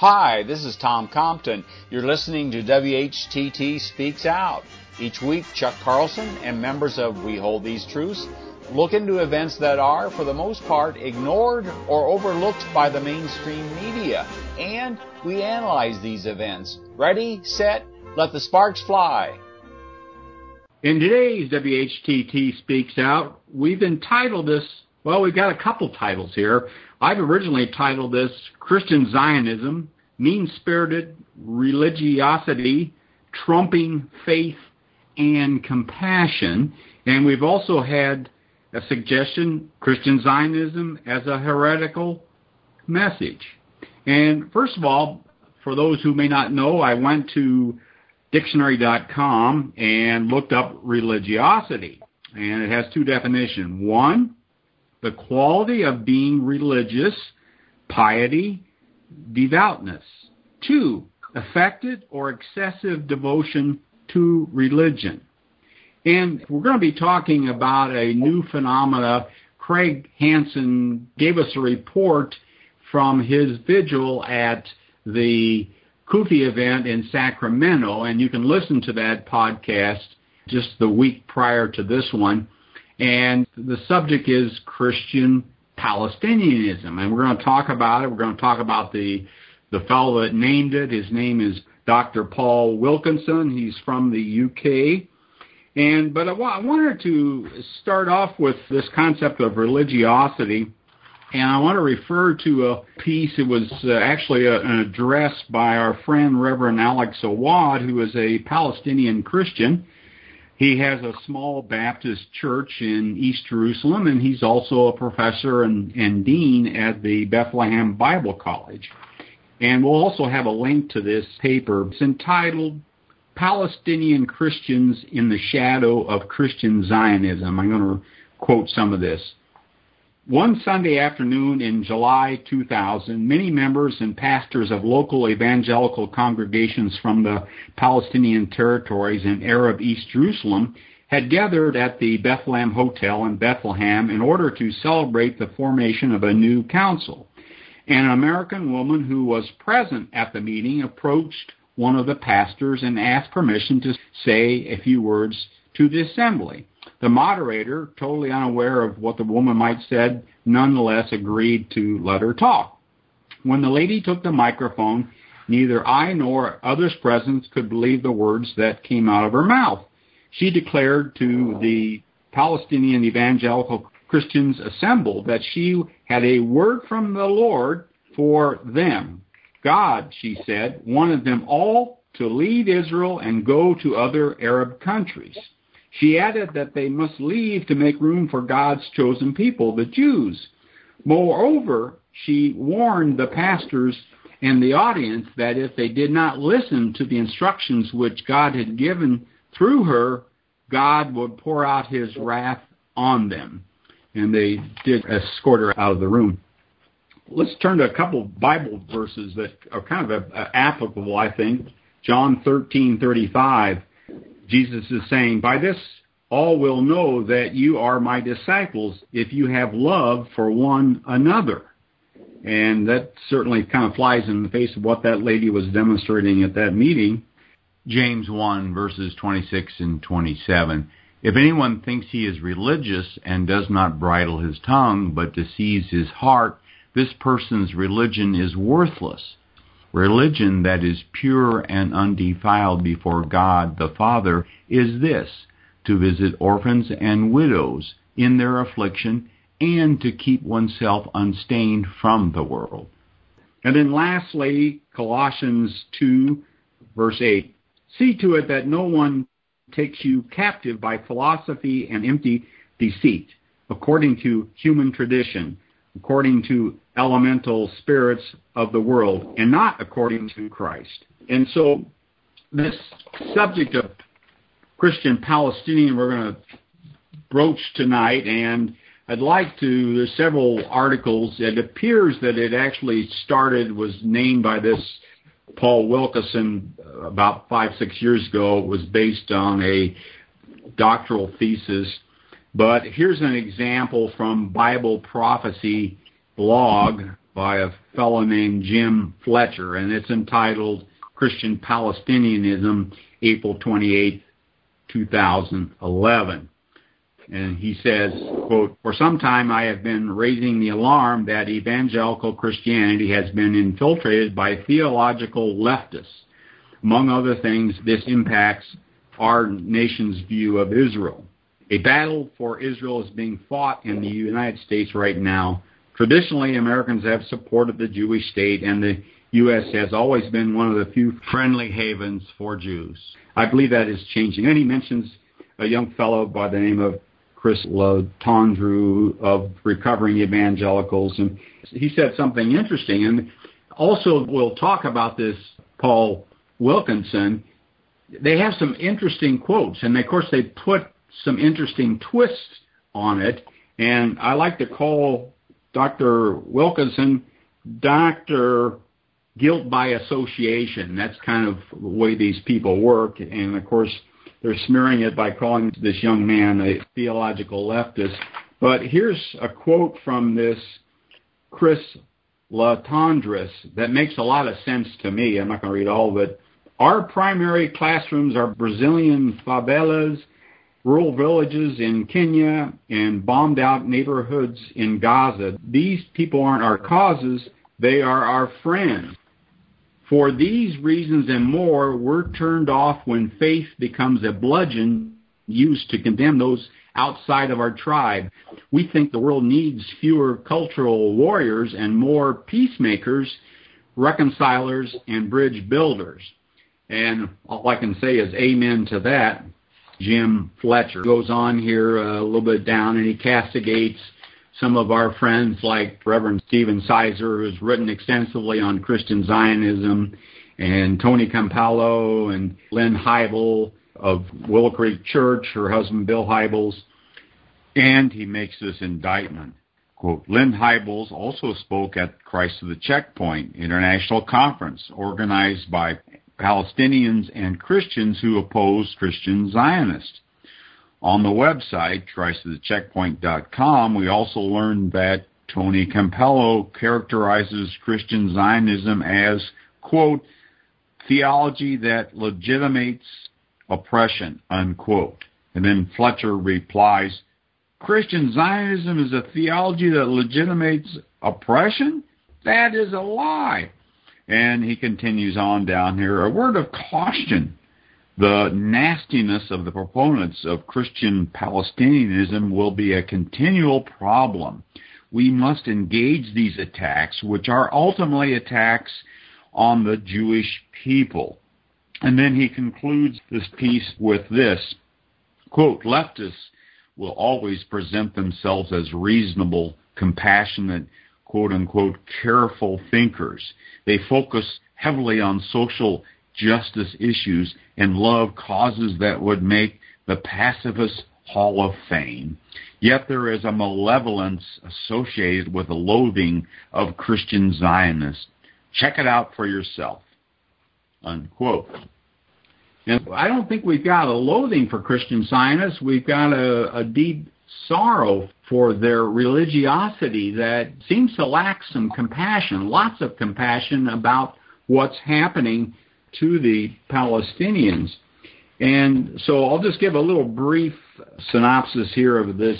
Hi, this is Tom Compton. You're listening to WHTT Speaks Out. Each week, Chuck Carlson and members of We Hold These Truths look into events that are, for the most part, ignored or overlooked by the mainstream media. And we analyze these events. Ready, set, let the sparks fly. In today's WHTT Speaks Out, we've entitled this, well, we've got a couple titles here. I've originally titled this Christian Zionism, Mean Spirited Religiosity, Trumping Faith and Compassion. And we've also had a suggestion Christian Zionism as a heretical message. And first of all, for those who may not know, I went to dictionary.com and looked up religiosity. And it has two definitions. One, the quality of being religious, piety, devoutness. Two, affected or excessive devotion to religion. And we're going to be talking about a new phenomena. Craig Hansen gave us a report from his vigil at the CUFI event in Sacramento, and you can listen to that podcast just the week prior to this one. And the subject is Christian Palestinianism, and we're going to talk about it. We're going to talk about the the fellow that named it. His name is Dr. Paul Wilkinson. He's from the UK. And but I, wanted to start off with this concept of religiosity and I want to refer to a piece. It was uh, actually a, an address by our friend Reverend Alex Awad, who is a Palestinian Christian. He has a small Baptist church in East Jerusalem, and he's also a professor and, and dean at the Bethlehem Bible College. And we'll also have a link to this paper. It's entitled Palestinian Christians in the Shadow of Christian Zionism. I'm going to quote some of this. One Sunday afternoon in July 2000, many members and pastors of local evangelical congregations from the Palestinian territories in Arab East Jerusalem had gathered at the Bethlehem Hotel in Bethlehem in order to celebrate the formation of a new council. An American woman who was present at the meeting approached one of the pastors and asked permission to say a few words to the assembly. The moderator, totally unaware of what the woman might said, nonetheless agreed to let her talk. When the lady took the microphone, neither I nor others present could believe the words that came out of her mouth. She declared to the Palestinian evangelical Christians assembled that she had a word from the Lord for them. God, she said, wanted them all to leave Israel and go to other Arab countries. She added that they must leave to make room for God's chosen people, the Jews. Moreover, she warned the pastors and the audience that if they did not listen to the instructions which God had given through her, God would pour out his wrath on them. And they did escort her out of the room. Let's turn to a couple of Bible verses that are kind of applicable, I think. John 13:35 Jesus is saying, By this all will know that you are my disciples if you have love for one another. And that certainly kind of flies in the face of what that lady was demonstrating at that meeting. James 1 verses 26 and 27. If anyone thinks he is religious and does not bridle his tongue, but deceives his heart, this person's religion is worthless. Religion that is pure and undefiled before God the Father is this to visit orphans and widows in their affliction and to keep oneself unstained from the world. And then lastly, Colossians 2, verse 8 See to it that no one takes you captive by philosophy and empty deceit, according to human tradition according to elemental spirits of the world and not according to Christ. And so this subject of Christian Palestinian we're going to broach tonight and I'd like to there's several articles. It appears that it actually started was named by this Paul Wilkinson about 5 6 years ago. It was based on a doctoral thesis. But here's an example from Bible Prophecy blog by a fellow named Jim Fletcher, and it's entitled Christian Palestinianism, April 28, 2011. And he says, quote, For some time I have been raising the alarm that evangelical Christianity has been infiltrated by theological leftists. Among other things, this impacts our nation's view of Israel. A battle for Israel is being fought in the United States right now. Traditionally, Americans have supported the Jewish state, and the U.S. has always been one of the few friendly havens for Jews. I believe that is changing. And he mentions a young fellow by the name of Chris LeTondre of Recovering Evangelicals, and he said something interesting. And also, we'll talk about this, Paul Wilkinson. They have some interesting quotes, and of course, they put some interesting twists on it. And I like to call Dr. Wilkinson Dr. Guilt by Association. That's kind of the way these people work. And of course, they're smearing it by calling this young man a theological leftist. But here's a quote from this Chris Latondres that makes a lot of sense to me. I'm not going to read all of it. Our primary classrooms are Brazilian favelas, rural villages in Kenya, and bombed out neighborhoods in Gaza. These people aren't our causes, they are our friends. For these reasons and more, we're turned off when faith becomes a bludgeon used to condemn those outside of our tribe. We think the world needs fewer cultural warriors and more peacemakers, reconcilers, and bridge builders. And all I can say is amen to that. Jim Fletcher goes on here uh, a little bit down and he castigates some of our friends like Reverend Stephen Sizer, who's written extensively on Christian Zionism, and Tony Campolo and Lynn Heibel of Willow Creek Church, her husband Bill Hybels, and he makes this indictment. Quote, Lynn Hybels also spoke at Christ at the Checkpoint International Conference organized by Palestinians and Christians who oppose Christian Zionists. On the website, ChristattheCheckpoint.com, we also learned that Tony Campolo characterizes Christian Zionism as, quote, theology that legitimates oppression, unquote. And then Fletcher replies, Christian Zionism is a theology that legitimates oppression? That is a lie. And he continues on down here, a word of caution the nastiness of the proponents of Christian Palestinianism will be a continual problem. We must engage these attacks, which are ultimately attacks on the Jewish people. And then he concludes this piece with this quote, leftists will always present themselves as reasonable, compassionate, quote unquote, careful thinkers. They focus heavily on social justice issues and love causes that would make the pacifist Hall of Fame. Yet there is a malevolence associated with the loathing of Christian Zionists. Check it out for yourself. Unquote. And I don't think we've got a loathing for Christian Zionists. We've got a, a deep sorrow for their religiosity that seems to lack some compassion, lots of compassion about what's happening to the Palestinians. And so I'll just give a little brief synopsis here of this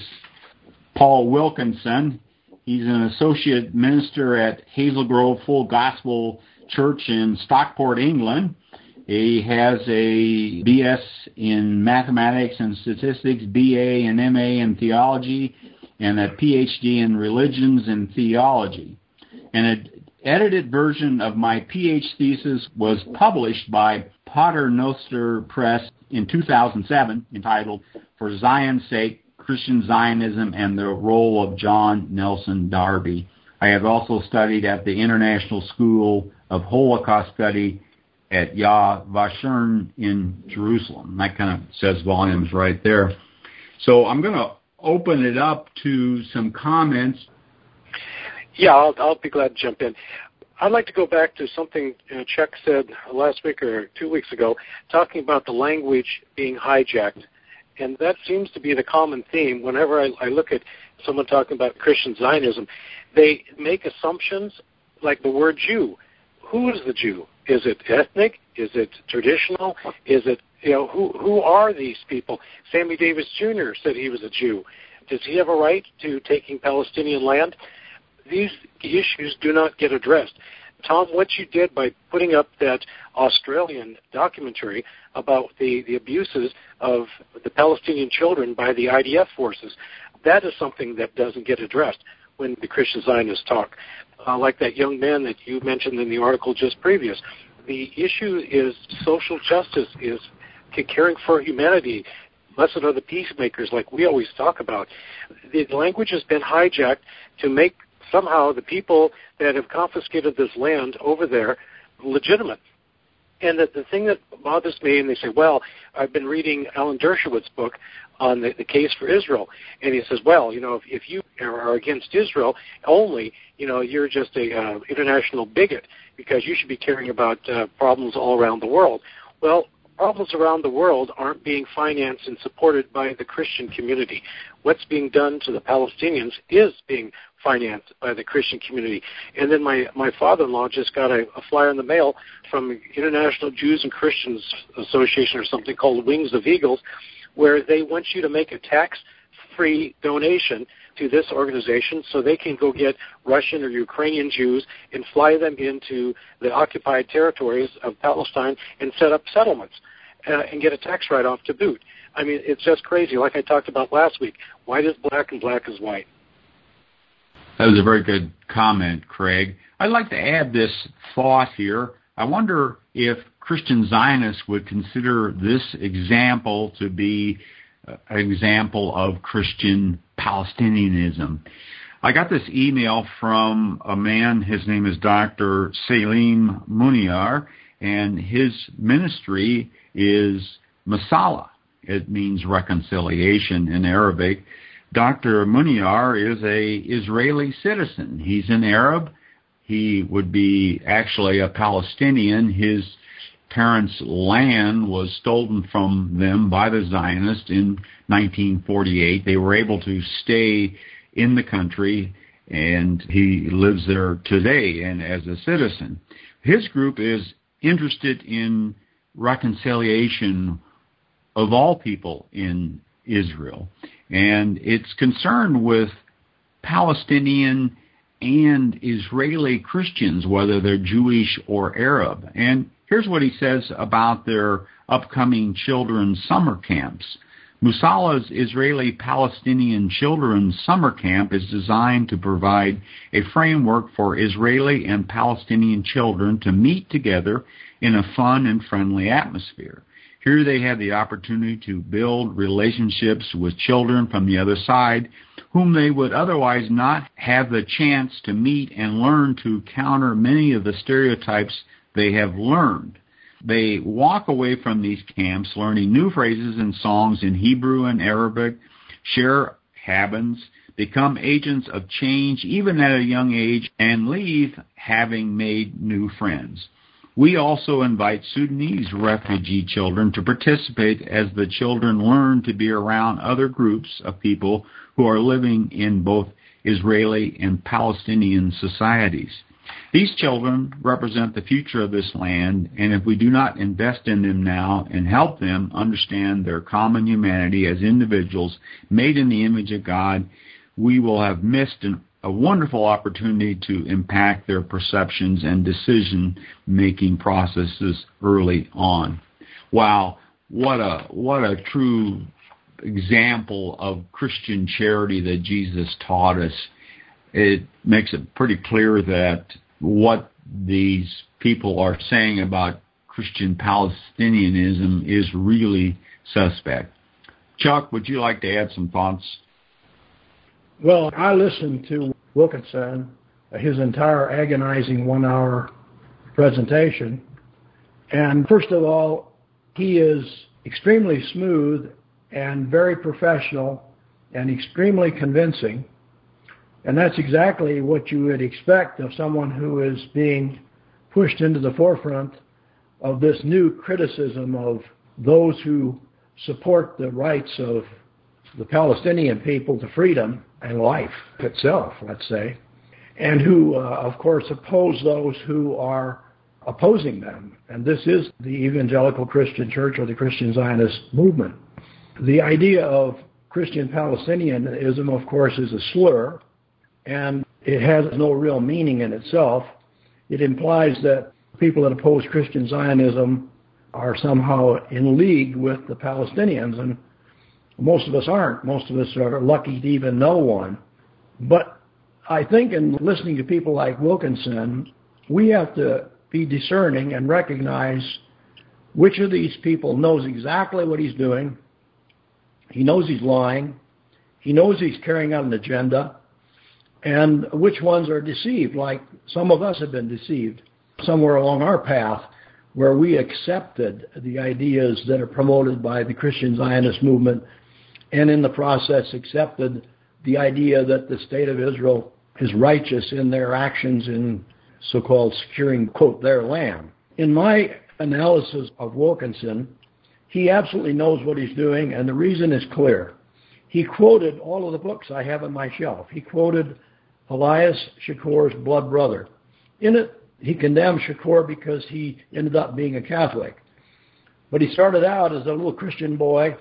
Paul Wilkinson. He's an associate minister at Hazel Grove Full Gospel Church in Stockport, England. He has a BS in mathematics and statistics, BA and MA in theology, and a PhD in religions and theology. And an edited version of my PhD thesis was published by Paternoster Press in 2007 entitled For Zion's Sake, Christian Zionism and the Role of John Nelson Darby. I have also studied at the International School of Holocaust Study at Yad Vashem in Jerusalem. That kind of says volumes right there. So I'm going to open it up to some comments yeah, I'll, I'll be glad to jump in. I'd like to go back to something uh, Chuck said last week or two weeks ago, talking about the language being hijacked. And that seems to be the common theme. Whenever I, I look at someone talking about Christian Zionism, they make assumptions like the word Jew. Who is the Jew? Is it ethnic? Is it traditional? Is it you know who who are these people? Sammy Davis Jr. said he was a Jew. Does he have a right to taking Palestinian land? These issues do not get addressed. Tom, what you did by putting up that Australian documentary about the, the abuses of the Palestinian children by the IDF forces, that is something that doesn't get addressed when the Christian Zionists talk. Uh, like that young man that you mentioned in the article just previous. The issue is social justice, is caring for humanity. Blessed are the peacemakers, like we always talk about. The language has been hijacked to make somehow the people that have confiscated this land over there legitimate. And the, the thing that bothers me, and they say, well, I've been reading Alan Dershowitz's book on the, the case for Israel, and he says, well, you know, if, if you are against Israel only, you know, you're just a uh, international bigot because you should be caring about uh, problems all around the world. Well, problems around the world aren't being financed and supported by the Christian community. What's being done to the Palestinians is being financed by the Christian community. And then my, my father-in-law just got a, a flyer in the mail from International Jews and Christians Association or something called Wings of Eagles, where they want you to make a tax-free donation to this organization so they can go get Russian or Ukrainian Jews and fly them into the occupied territories of Palestine and set up settlements uh, and get a tax write-off to boot. I mean, it's just crazy. Like I talked about last week, white is black and black is white. That was a very good comment, Craig. I'd like to add this thought here. I wonder if Christian Zionists would consider this example to be an example of Christian Palestinianism. I got this email from a man, his name is Dr. Salim Munayer, and his ministry is Musalaha. It means reconciliation in Arabic. Dr. Muniar is a Israeli citizen. He's an Arab. He would be actually a Palestinian. His parents' land was stolen from them by the Zionists in 1948. They were able to stay in the country, and he lives there today and as a citizen. His group is interested in reconciliation of all people in Israel and it's concerned with Palestinian and Israeli Christians, whether they're Jewish or Arab. And here's what he says about their upcoming children's summer camps. Musalaha's Israeli Palestinian Children's Summer Camp is designed to provide a framework for Israeli and Palestinian children to meet together in a fun and friendly atmosphere. Here they have the opportunity to build relationships with children from the other side whom they would otherwise not have the chance to meet and learn to counter many of the stereotypes they have learned. They walk away from these camps learning new phrases and songs in Hebrew and Arabic, share habits, become agents of change even at a young age, and leave having made new friends. We also invite Sudanese refugee children to participate as the children learn to be around other groups of people who are living in both Israeli and Palestinian societies. These children represent the future of this land, and if we do not invest in them now and help them understand their common humanity as individuals made in the image of God, we will have missed an a wonderful opportunity to impact their perceptions and decision making processes early on. Wow, what a what a true example of Christian charity that Jesus taught us. It makes it pretty clear that what these people are saying about Christian Palestinianism is really suspect. Chuck, would you like to add some thoughts? Well, I listened to Wilkinson, uh, his entire agonizing one hour presentation. And first of all, he is extremely smooth and very professional and extremely convincing. And that's exactly what you would expect of someone who is being pushed into the forefront of this new criticism of those who support the rights of the Palestinian people to freedom and life itself, let's say, and who, uh, of course, oppose those who are opposing them. And this is the evangelical Christian church or the Christian Zionist movement. The idea of Christian Palestinianism, of course, is a slur, and it has no real meaning in itself. It implies that people that oppose Christian Zionism are somehow in league with the Palestinians, and most of us aren't. Most of us are lucky to even know one. But I think in listening to people like Wilkinson, we have to be discerning and recognize which of these people knows exactly what he's doing. He knows he's lying. He knows he's carrying out an agenda. And which ones are deceived, like some of us have been deceived somewhere along our path where we accepted the ideas that are promoted by the Christian Zionist movement and in the process accepted the idea that the state of Israel is righteous in their actions in so-called securing, quote, their land. In my analysis of Wilkinson, he absolutely knows what he's doing, and the reason is clear. He quoted all of the books I have on my shelf. He quoted Elias Chacour's Blood Brother. In it, he condemned Chacour because he ended up being a Catholic. But he started out as a little Christian boy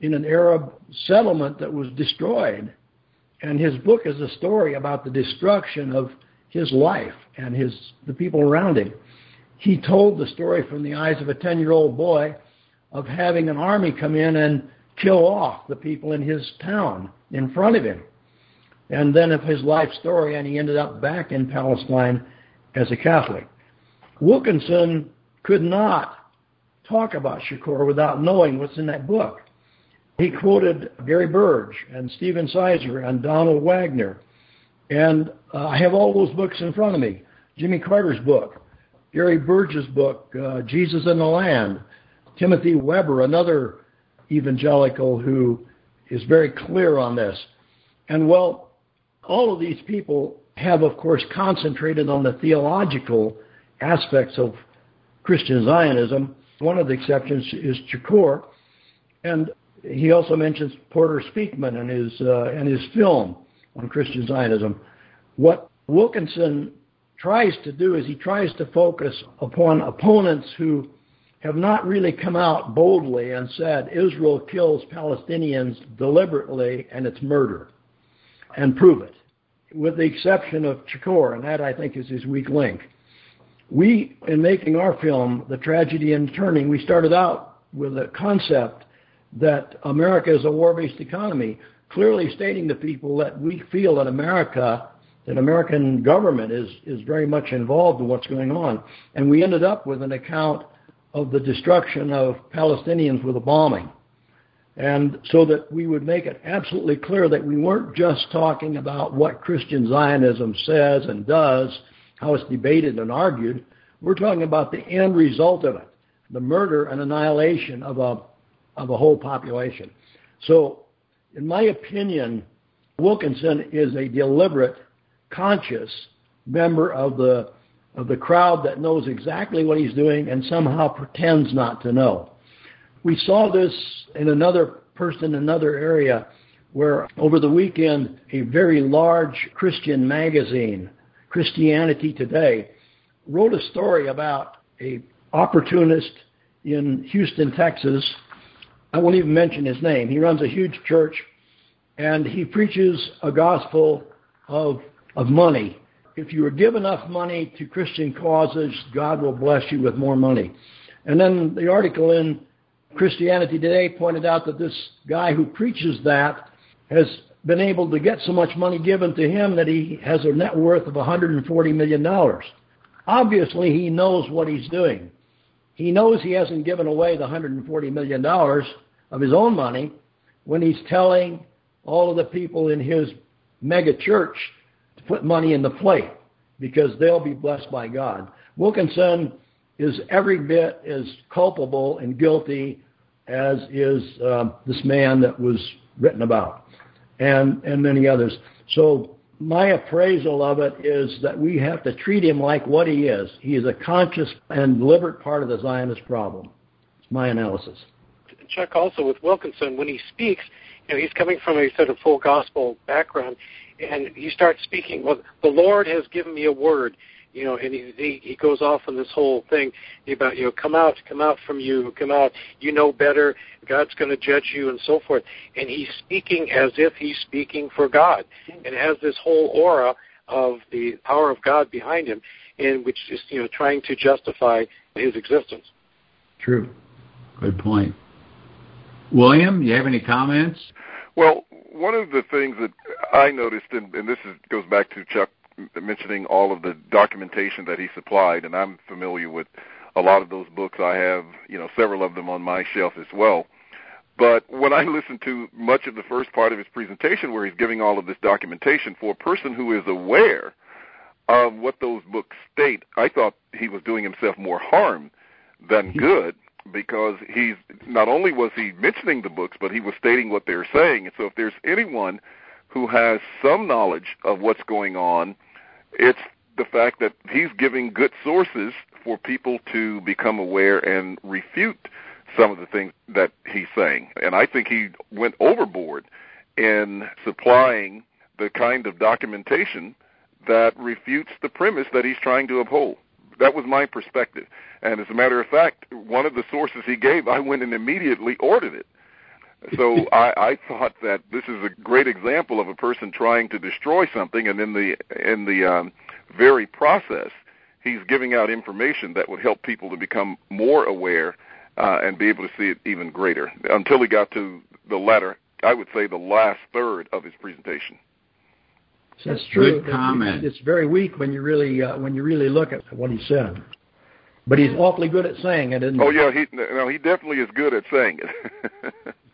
in an Arab settlement that was destroyed. And his book is a story about the destruction of his life and his the people around him. He told the story from the eyes of a 10-year-old boy of having an army come in and kill off the people in his town in front of him. And then of his life story, and he ended up back in Palestine as a Catholic. Wilkinson could not talk about Chacour without knowing what's in that book. He quoted Gary Burge and Stephen Sizer and Donald Wagner and uh, I have all those books in front of me. Jimmy Carter's book, Gary Burge's book, uh, Jesus in the Land, Timothy Weber, another evangelical who is very clear on this. And well, all of these people have, of course, concentrated on the theological aspects of Christian Zionism. One of the exceptions is Chacour. And he also mentions Porter Speakman and his, uh, and his film on Christian Zionism. What Wilkinson tries to do is he tries to focus upon opponents who have not really come out boldly and said Israel kills Palestinians deliberately and it's murder and prove it, with the exception of Chacour, and that I think is his weak link. We, in making our film, The Tragedy in Turning, we started out with a concept that America is a war-based economy clearly stating to people that we feel that America, that American government is, is very much involved in what's going on. And we ended up with an account of the destruction of Palestinians with a bombing. And so that we would make it absolutely clear that we weren't just talking about what Christian Zionism says and does, how it's debated and argued. We're talking about the end result of it, the murder and annihilation of a, of a whole population. So in my opinion, Wilkinson is a deliberate, conscious member of the of the crowd that knows exactly what he's doing and somehow pretends not to know. We saw this in another person another area where over the weekend a very large Christian magazine, Christianity Today, wrote a story about a opportunist in Houston, Texas I won't even mention his name. He runs a huge church and he preaches a gospel of, of money. If you give enough money to Christian causes, God will bless you with more money. And then the article in Christianity Today pointed out that this guy who preaches that has been able to get so much money given to him that he has a net worth of $140 million. Obviously, he knows what he's doing. He knows he hasn't given away the $140 million of his own money when he's telling all of the people in his mega church to put money in the plate because they'll be blessed by God. Wilkinson is every bit as culpable and guilty as is uh, this man that was written about and, and many others. So my appraisal of it is that we have to treat him like what he is. He is a conscious and deliberate part of the Zionist problem. It's my analysis. Chuck, also with Wilkinson, when he speaks, you know, he's coming from a sort of full gospel background, and he starts speaking. Well, the Lord has given me a word, you know, and he he, he goes off on this whole thing about you know, come out, come out from you, come out. You know better. God's going to judge you, and so forth. And he's speaking as if he's speaking for God, and has this whole aura of the power of God behind him, in which is you know trying to justify his existence. True. Good point. William, you have any comments? Well, one of the things that I noticed, and, and this is, goes back to Chuck mentioning all of the documentation that he supplied, and I'm familiar with a lot of those books. I have, you know, several of them on my shelf as well. But when I listened to much of the first part of his presentation, where he's giving all of this documentation for a person who is aware of what those books state, I thought he was doing himself more harm than good because he's not only was he mentioning the books, but he was stating what they're saying. And so, if there's anyone who has some knowledge of what's going on, it's the fact that he's giving good sources for people to become aware and refute some of the things that he's saying. And I think he went overboard in supplying the kind of documentation that refutes the premise that he's trying to uphold. That was my perspective. And as a matter of fact, one of the sources he gave, I went and immediately ordered it. So I, I thought that this is a great example of a person trying to destroy something, and in the in the um, very process, he's giving out information that would help people to become more aware uh, and be able to see it even greater. Until he got to the latter, I would say the last third of his presentation. That's true. Good comment. It's very weak when you really uh, when you really look at what he said. But he's awfully good at saying it, isn't Oh yeah, he no, he definitely is good at saying it.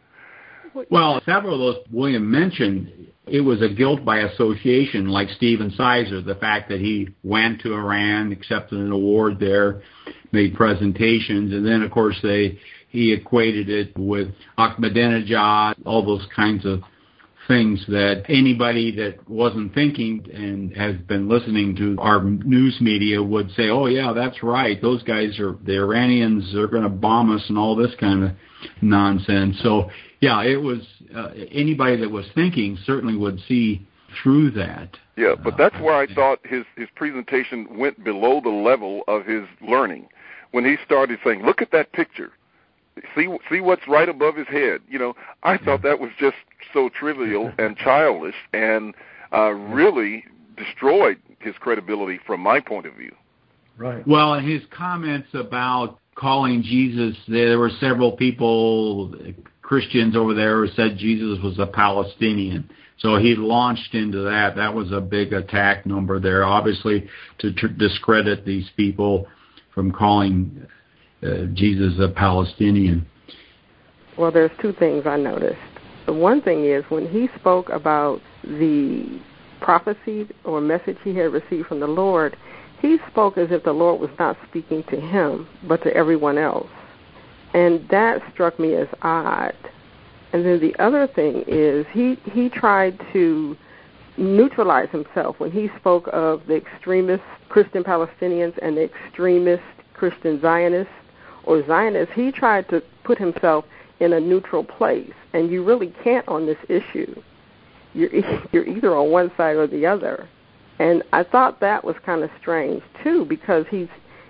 Well, several of those William mentioned, it was a guilt by association, like Stephen Sizer, the fact that he went to Iran, accepted an award there, made presentations, and then of course they he equated it with Ahmadinejad, all those kinds of things that anybody that wasn't thinking and has been listening to our news media would say, "Oh yeah, that's right. Those guys are the Iranians are going to bomb us and all this kind of nonsense." So yeah, it was uh, anybody that was thinking certainly would see through that. Yeah, but that's where I thought his his presentation went below the level of his learning. When he started saying, "Look at that picture. See see what's right above his head." You know, I thought that was just so trivial and childish and uh really destroyed his credibility from my point of view. Right. Well, and his comments about calling Jesus, there were several people, Christians over there, who said Jesus was a Palestinian. So he launched into that. That was a big attack number there, obviously, to tr- discredit these people from calling uh, Jesus a Palestinian. Well, there's two things I noticed. The one thing is when he spoke about the prophecy or message he had received from the Lord, he spoke as if the Lord was not speaking to him, but to everyone else. And that struck me as odd. And then the other thing is he, he tried to neutralize himself when he spoke of the extremist Christian Palestinians and the extremist Christian Zionists or Zionists. He tried to put himself in a neutral place, and you really can't on this issue. You're you're either on one side or the other, and I thought that was kind of strange too because he's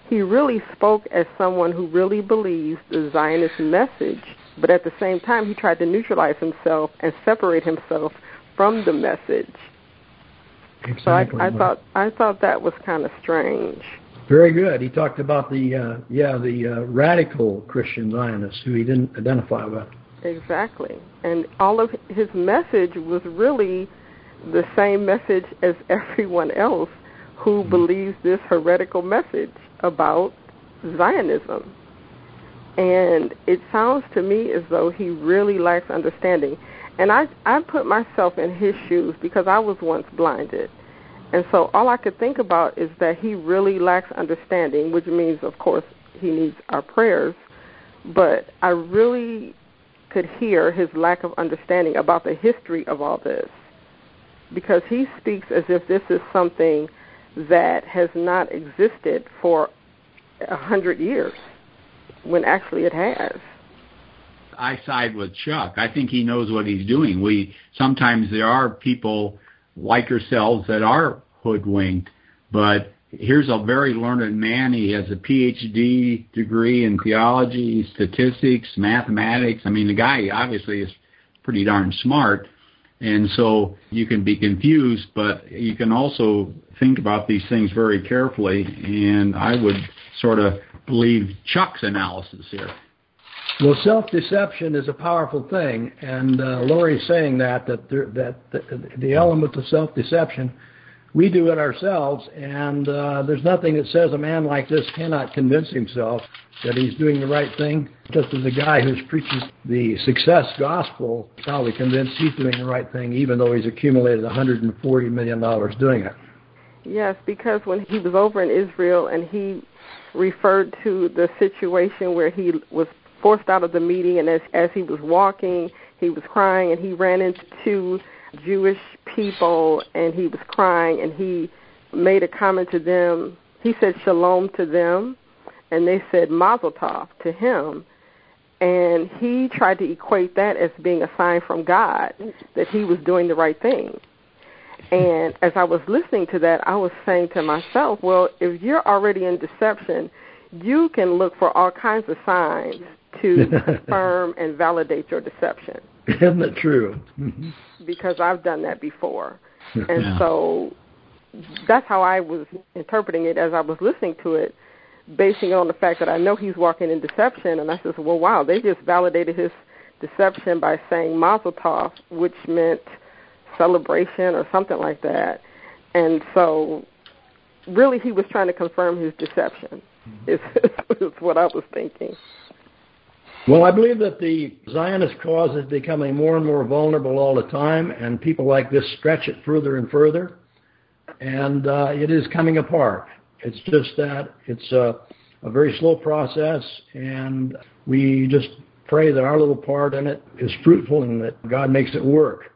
he really spoke as someone who really believes the Zionist message, but at the same time he tried to neutralize himself and separate himself from the message. Exactly. So I, I thought I thought that was kind of strange. Very good. He talked about the uh, yeah the uh, radical Christian Zionists who he didn't identify with. Exactly. And all of his message was really the same message as everyone else who mm-hmm. believes this heretical message about Zionism. And it sounds to me as though he really lacks understanding. And I I put myself in his shoes because I was once blinded. And so all I could think about is that he really lacks understanding, which means of course he needs our prayers. But I really could hear his lack of understanding about the history of all this because he speaks as if this is something that has not existed for a hundred years when actually it has. I side with Chuck. I think he knows what he's doing. We sometimes there are people like yourselves that are hoodwinked, but here's a very learned man. He has a PhD degree in theology, statistics, mathematics. I mean, the guy obviously is pretty darn smart. And so you can be confused, but you can also think about these things very carefully. And I would sort of believe Chuck's analysis here. Well, self-deception is a powerful thing, and uh, Lori's saying that that there, that the, the element of self-deception, we do it ourselves, and uh, there's nothing that says a man like this cannot convince himself that he's doing the right thing. Just as a guy who preaches the success gospel probably convinced he's doing the right thing, even though he's accumulated 140 million dollars doing it. Yes, because when he was over in Israel and he referred to the situation where he was forced out of the meeting, and as as he was walking, he was crying, and he ran into two Jewish people, and he was crying, and he made a comment to them. He said shalom to them, and they said mazel tov to him. And he tried to equate that as being a sign from God that he was doing the right thing. And as I was listening to that, I was saying to myself, well, if you're already in deception, you can look for all kinds of signs to confirm and validate your deception. Isn't that true? because I've done that before. And yeah. so that's how I was interpreting it as I was listening to it, basing it on the fact that I know he's walking in deception. And I said, well, wow, they just validated his deception by saying Mazel Tov, which meant celebration or something like that. And so really he was trying to confirm his deception, mm-hmm. is, is what I was thinking. Well, I believe that the Zionist cause is becoming more and more vulnerable all the time, and people like this stretch it further and further, and uh, it is coming apart. It's just that it's a, a very slow process, and we just pray that our little part in it is fruitful and that God makes it work.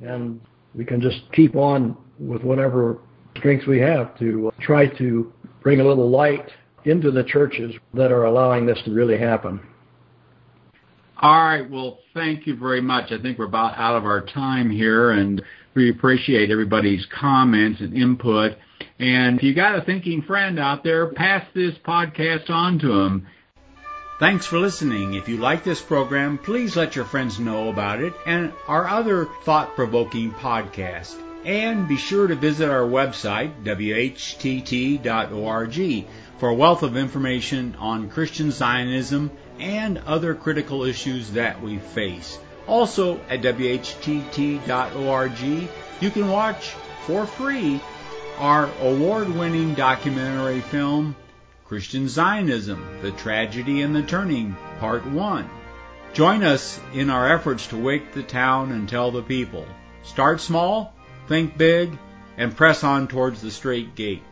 And we can just keep on with whatever strength we have to try to bring a little light into the churches that are allowing this to really happen. All right. Well, thank you very much. I think we're about out of our time here, and we appreciate everybody's comments and input. And if you got a thinking friend out there, pass this podcast on to them. Thanks for listening. If you like this program, please let your friends know about it and our other thought provoking podcasts. And be sure to visit our website, whtt.org, for a wealth of information on Christian Zionism and other critical issues that we face. Also at WHTT.org, you can watch for free our award winning documentary film, Christian Zionism The Tragedy and the Turning, Part 1. Join us in our efforts to wake the town and tell the people. Start small, think big, and press on towards the straight gate.